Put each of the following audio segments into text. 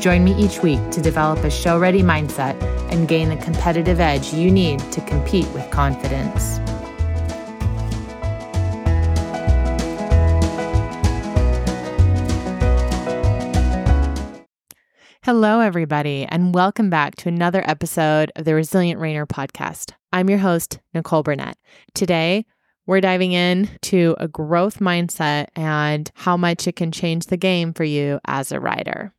Join me each week to develop a show ready mindset and gain the competitive edge you need to compete with confidence. Hello, everybody, and welcome back to another episode of the Resilient Reiner podcast. I'm your host, Nicole Burnett. Today, we're diving in to a growth mindset and how much it can change the game for you as a rider.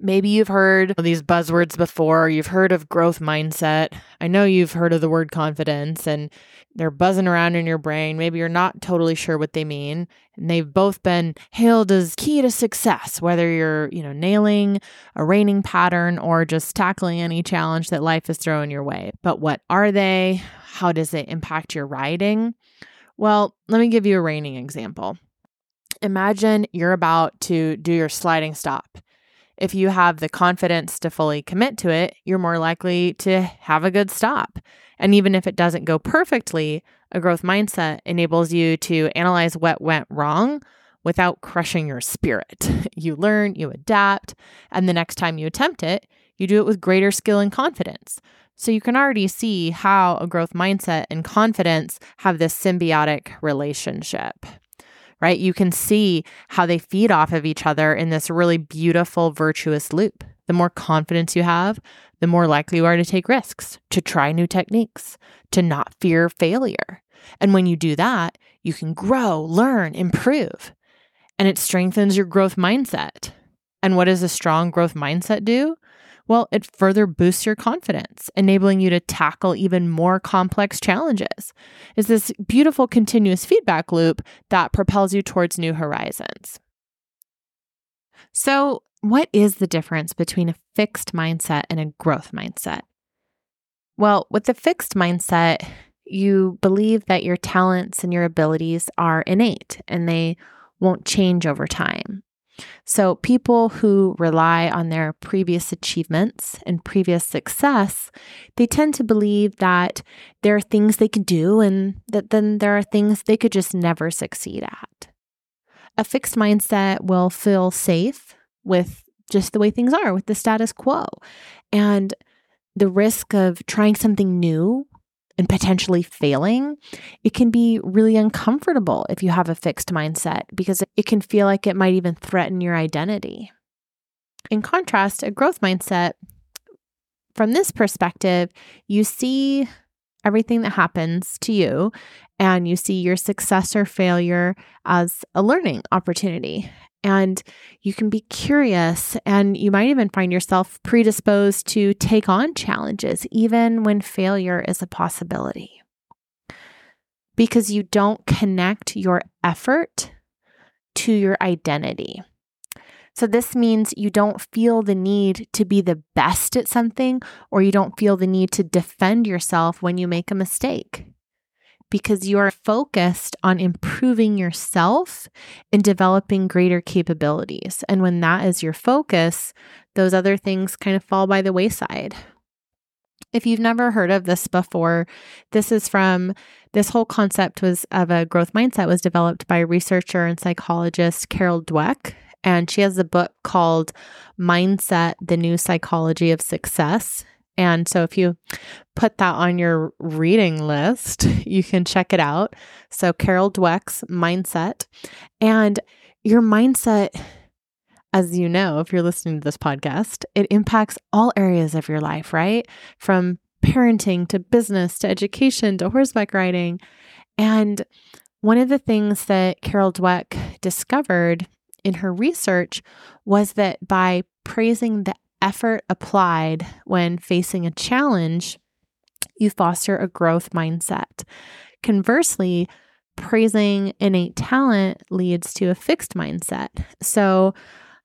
Maybe you've heard these buzzwords before. You've heard of growth mindset. I know you've heard of the word confidence and they're buzzing around in your brain. Maybe you're not totally sure what they mean. And they've both been hailed as key to success, whether you're, you know, nailing a reining pattern or just tackling any challenge that life is throwing your way. But what are they? How does it impact your riding? Well, let me give you a reining example. Imagine you're about to do your sliding stop if you have the confidence to fully commit to it, you're more likely to have a good stop. And even if it doesn't go perfectly, a growth mindset enables you to analyze what went wrong without crushing your spirit. You learn, you adapt, and the next time you attempt it, you do it with greater skill and confidence. So you can already see how a growth mindset and confidence have this symbiotic relationship right? You can see how they feed off of each other in this really beautiful, virtuous loop. The more confidence you have, the more likely you are to take risks, to try new techniques, to not fear failure. And when you do that, you can grow, learn, improve. And it strengthens your growth mindset. And what does a strong growth mindset do? Well, it further boosts your confidence, enabling you to tackle even more complex challenges. It's this beautiful continuous feedback loop that propels you towards new horizons. So, what is the difference between a fixed mindset and a growth mindset? Well, with the fixed mindset, you believe that your talents and your abilities are innate and they won't change over time. So, people who rely on their previous achievements and previous success, they tend to believe that there are things they could do and that then there are things they could just never succeed at. A fixed mindset will feel safe with just the way things are, with the status quo. And the risk of trying something new and potentially failing, it can be really uncomfortable if you have a fixed mindset because it can feel like it might even threaten your identity. In contrast, a growth mindset, from this perspective, you see everything that happens to you and you see your success or failure as a learning opportunity and you can be curious and you might even find yourself predisposed to take on challenges, even when failure is a possibility. Because you don't connect your effort to your identity. So, this means you don't feel the need to be the best at something, or you don't feel the need to defend yourself when you make a mistake because you are focused on improving yourself and developing greater capabilities. And when that is your focus, those other things kind of fall by the wayside. If you've never heard of this before, this is from this whole concept was of a growth mindset was developed by researcher and psychologist Carol Dweck and she has a book called Mindset: The New Psychology of Success. And so if you put that on your reading list, you can check it out. So Carol Dweck's Mindset. And your mindset, as you know, if you're listening to this podcast, it impacts all areas of your life, right? From parenting to business to education to horseback riding. And one of the things that Carol Dweck discovered in her research was that by praising the effort applied when facing a challenge, you foster a growth mindset. Conversely, praising innate talent leads to a fixed mindset. So,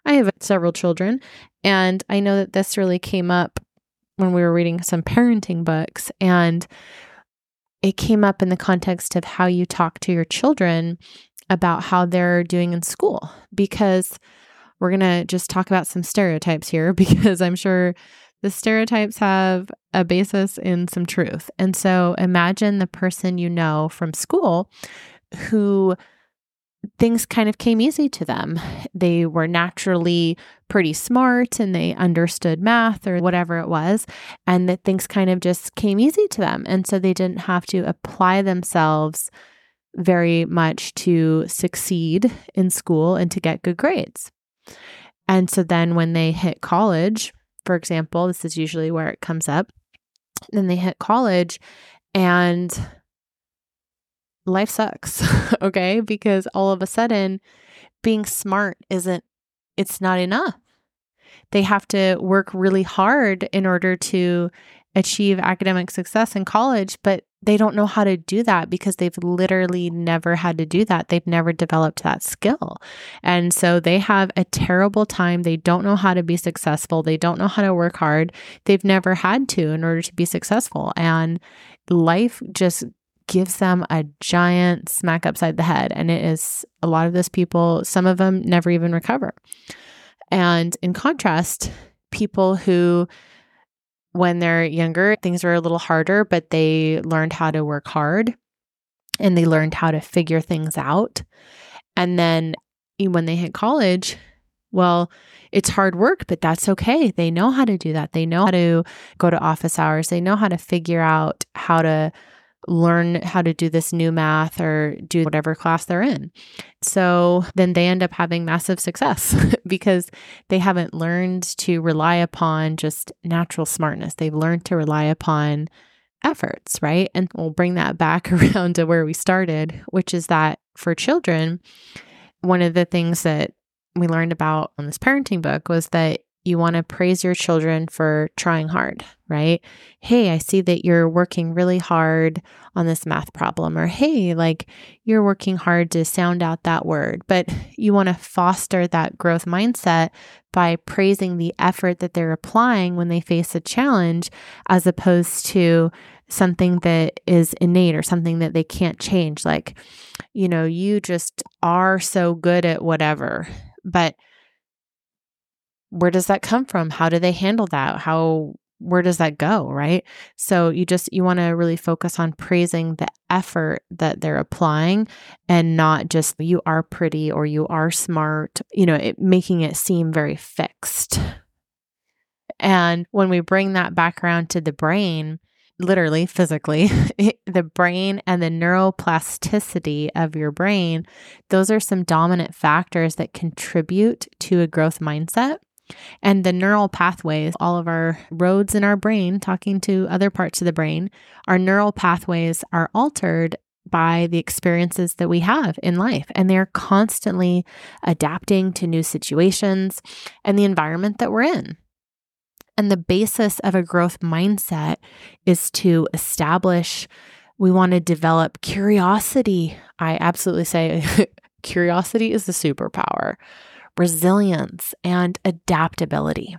I have several children, and I know that this really came up when we were reading some parenting books, and it came up in the context of how you talk to your children about how they're doing in school. Because we're going to just talk about some stereotypes here, because I'm sure the stereotypes have a basis in some truth. And so imagine the person you know from school who things kind of came easy to them. They were naturally pretty smart and they understood math or whatever it was, and that things kind of just came easy to them. And so they didn't have to apply themselves very much to succeed in school and to get good grades. And so then when they hit college, for example, this is usually where it comes up, then they hit college and life sucks, okay? Because all of a sudden, being smart isn't, it's not enough. They have to work really hard in order to achieve academic success in college, but they don't know how to do that because they've literally never had to do that. They've never developed that skill. And so they have a terrible time. They don't know how to be successful. They don't know how to work hard. They've never had to in order to be successful. And life just gives them a giant smack upside the head. And it is a lot of those people, some of them never even recover. And in contrast, people who, when they're younger, things are a little harder, but they learned how to work hard and they learned how to figure things out. And then when they hit college, well, it's hard work, but that's okay. They know how to do that. They know how to go to office hours. They know how to figure out how to learn how to do this new math or do whatever class they're in. So then they end up having massive success because they haven't learned to rely upon just natural smartness. They've learned to rely upon efforts, right? And we'll bring that back around to where we started, which is that for children, one of the things that we learned about on this parenting book was that you want to praise your children for trying hard, right? Hey, I see that you're working really hard on this math problem, or hey, like you're working hard to sound out that word. But you want to foster that growth mindset by praising the effort that they're applying when they face a challenge, as opposed to something that is innate or something that they can't change. Like, you know, you just are so good at whatever. But where does that come from? How do they handle that? How where does that go, right? So you just you want to really focus on praising the effort that they're applying and not just you are pretty or you are smart, you know, it, making it seem very fixed. And when we bring that background to the brain, literally physically, the brain and the neuroplasticity of your brain, those are some dominant factors that contribute to a growth mindset. And the neural pathways, all of our roads in our brain, talking to other parts of the brain, our neural pathways are altered by the experiences that we have in life. And they're constantly adapting to new situations and the environment that we're in. And the basis of a growth mindset is to establish, we want to develop curiosity. I absolutely say curiosity is the superpower resilience, and adaptability.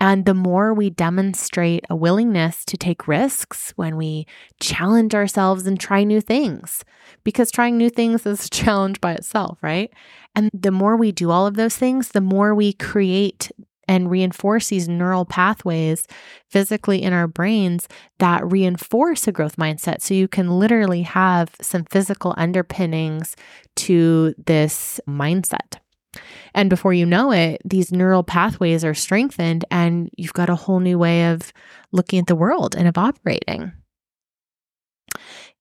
And the more we demonstrate a willingness to take risks when we challenge ourselves and try new things, because trying new things is a challenge by itself, right? And the more we do all of those things, the more we create and reinforce these neural pathways physically in our brains that reinforce a growth mindset. So you can literally have some physical underpinnings to this mindset. And before you know it, these neural pathways are strengthened and you've got a whole new way of looking at the world and of operating.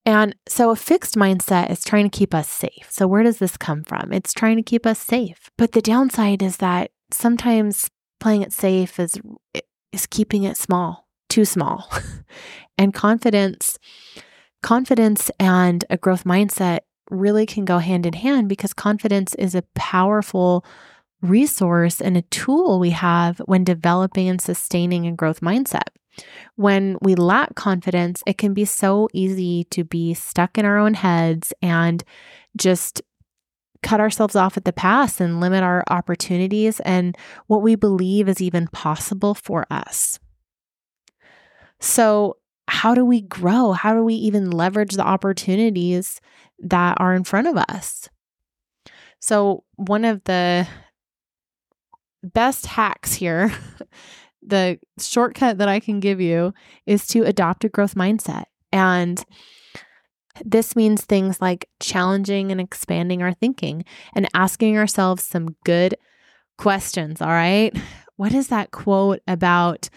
And so a fixed mindset is trying to keep us safe. So where does this come from? It's trying to keep us safe. But the downside is that sometimes playing it safe is is keeping it small, too small. and confidence confidence and a growth mindset really can go hand in hand because confidence is a powerful resource and a tool we have when developing and sustaining a growth mindset. When we lack confidence, it can be so easy to be stuck in our own heads and just cut ourselves off at the pass and limit our opportunities and what we believe is even possible for us. So, how do we grow? How do we even leverage the opportunities that are in front of us? So, one of the best hacks here, the shortcut that I can give you is to adopt a growth mindset. And this means things like challenging and expanding our thinking and asking ourselves some good questions. All right. What is that quote about?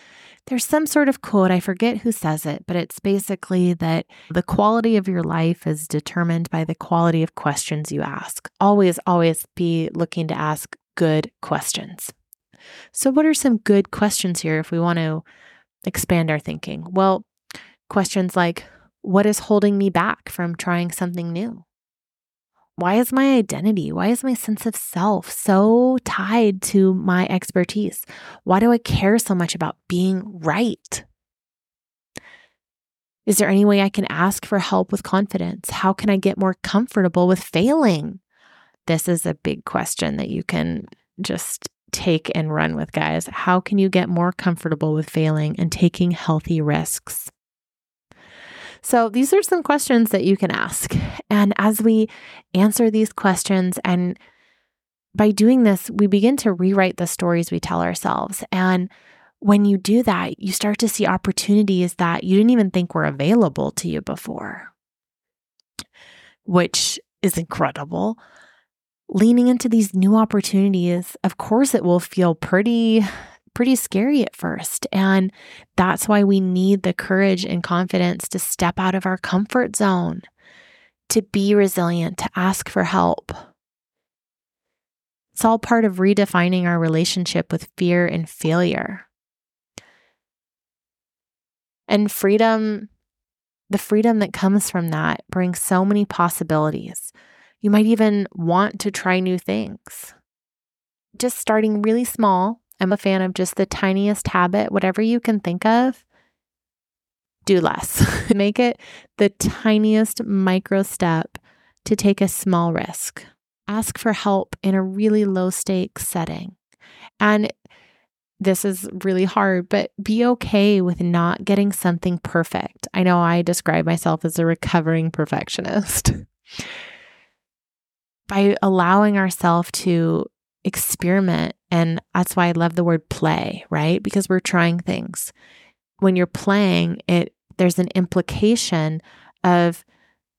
There's some sort of quote, I forget who says it, but it's basically that the quality of your life is determined by the quality of questions you ask. Always, always be looking to ask good questions. So, what are some good questions here if we want to expand our thinking? Well, questions like what is holding me back from trying something new? Why is my identity, why is my sense of self so tied to my expertise? Why do I care so much about being right? Is there any way I can ask for help with confidence? How can I get more comfortable with failing? This is a big question that you can just take and run with, guys. How can you get more comfortable with failing and taking healthy risks? So, these are some questions that you can ask. And as we answer these questions, and by doing this, we begin to rewrite the stories we tell ourselves. And when you do that, you start to see opportunities that you didn't even think were available to you before, which is incredible. Leaning into these new opportunities, of course, it will feel pretty pretty scary at first. And that's why we need the courage and confidence to step out of our comfort zone, to be resilient, to ask for help. It's all part of redefining our relationship with fear and failure. And freedom, the freedom that comes from that brings so many possibilities. You might even want to try new things. Just starting really small I'm a fan of just the tiniest habit, whatever you can think of, do less. Make it the tiniest micro step to take a small risk. Ask for help in a really low stakes setting. And this is really hard, but be okay with not getting something perfect. I know I describe myself as a recovering perfectionist. By allowing ourselves to experiment. And that's why I love the word play, right? Because we're trying things. When you're playing, it there's an implication of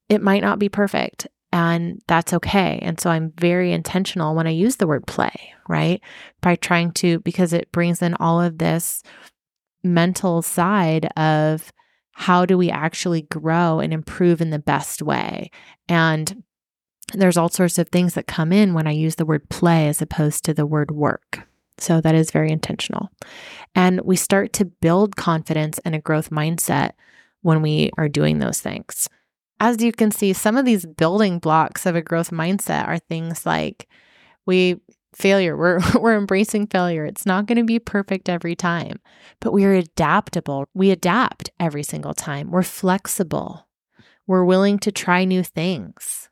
it might not be perfect and that's okay. And so I'm very intentional when I use the word play, right? By trying to because it brings in all of this mental side of how do we actually grow and improve in the best way? And there's all sorts of things that come in when I use the word play as opposed to the word work. So that is very intentional. And we start to build confidence and a growth mindset when we are doing those things. As you can see, some of these building blocks of a growth mindset are things like we failure, we're we're embracing failure. It's not going to be perfect every time, but we are adaptable. We adapt every single time. We're flexible. We're willing to try new things.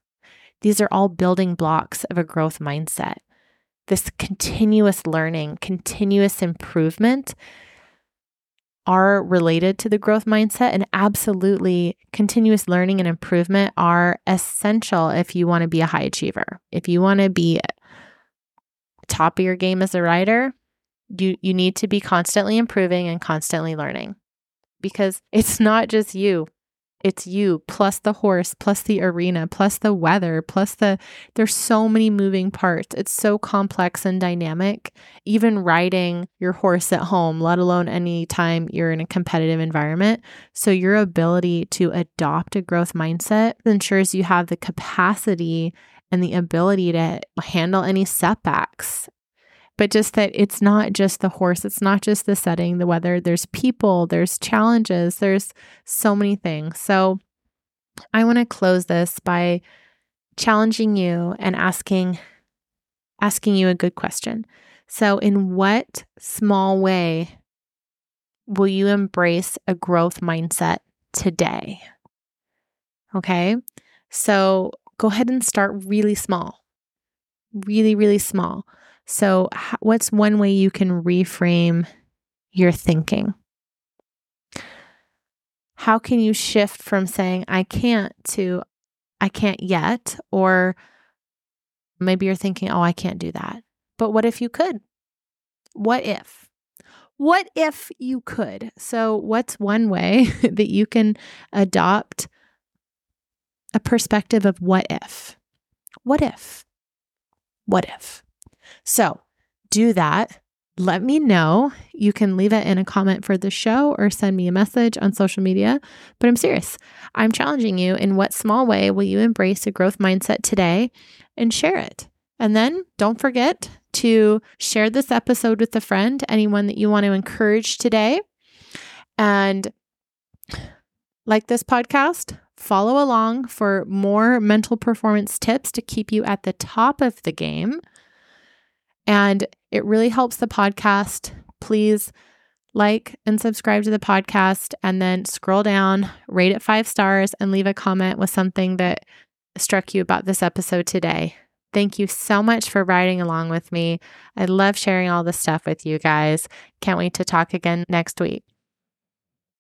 These are all building blocks of a growth mindset. This continuous learning, continuous improvement are related to the growth mindset, and absolutely continuous learning and improvement are essential if you want to be a high achiever. If you want to be top of your game as a writer, you, you need to be constantly improving and constantly learning because it's not just you it's you plus the horse plus the arena plus the weather plus the there's so many moving parts. It's so complex and dynamic. Even riding your horse at home let alone anytime you're in a competitive environment. So your ability to adopt a growth mindset ensures you have the capacity and the ability to handle any setbacks but just that it's not just the horse, it's not just the setting, the weather, there's people, there's challenges, there's so many things. So I want to close this by challenging you and asking asking you a good question. So in what small way will you embrace a growth mindset today? Okay? So go ahead and start really small. Really really small. So, what's one way you can reframe your thinking? how can you shift from saying, I can't to I can't yet? Or maybe you're thinking, oh, I can't do that. But what if you could? What if? What if you could? So, what's one way that you can adopt a perspective of what if? What if? What if? So, do that let me know. You can leave it in a comment for the show or send me a message on social media. But I'm serious. I'm challenging you in what small way will you embrace a growth mindset today and share it? And then don't forget to share this episode with a friend, anyone that you want to encourage today. And like this podcast, follow along for more mental performance tips to keep you at the top of the game. And it really helps the podcast. Please like and subscribe to the podcast and then scroll down, rate it five stars, and leave a comment with something that struck you about this episode today. Thank you so much for riding along with me. I love sharing all this stuff with you guys. Can't wait to talk again next week.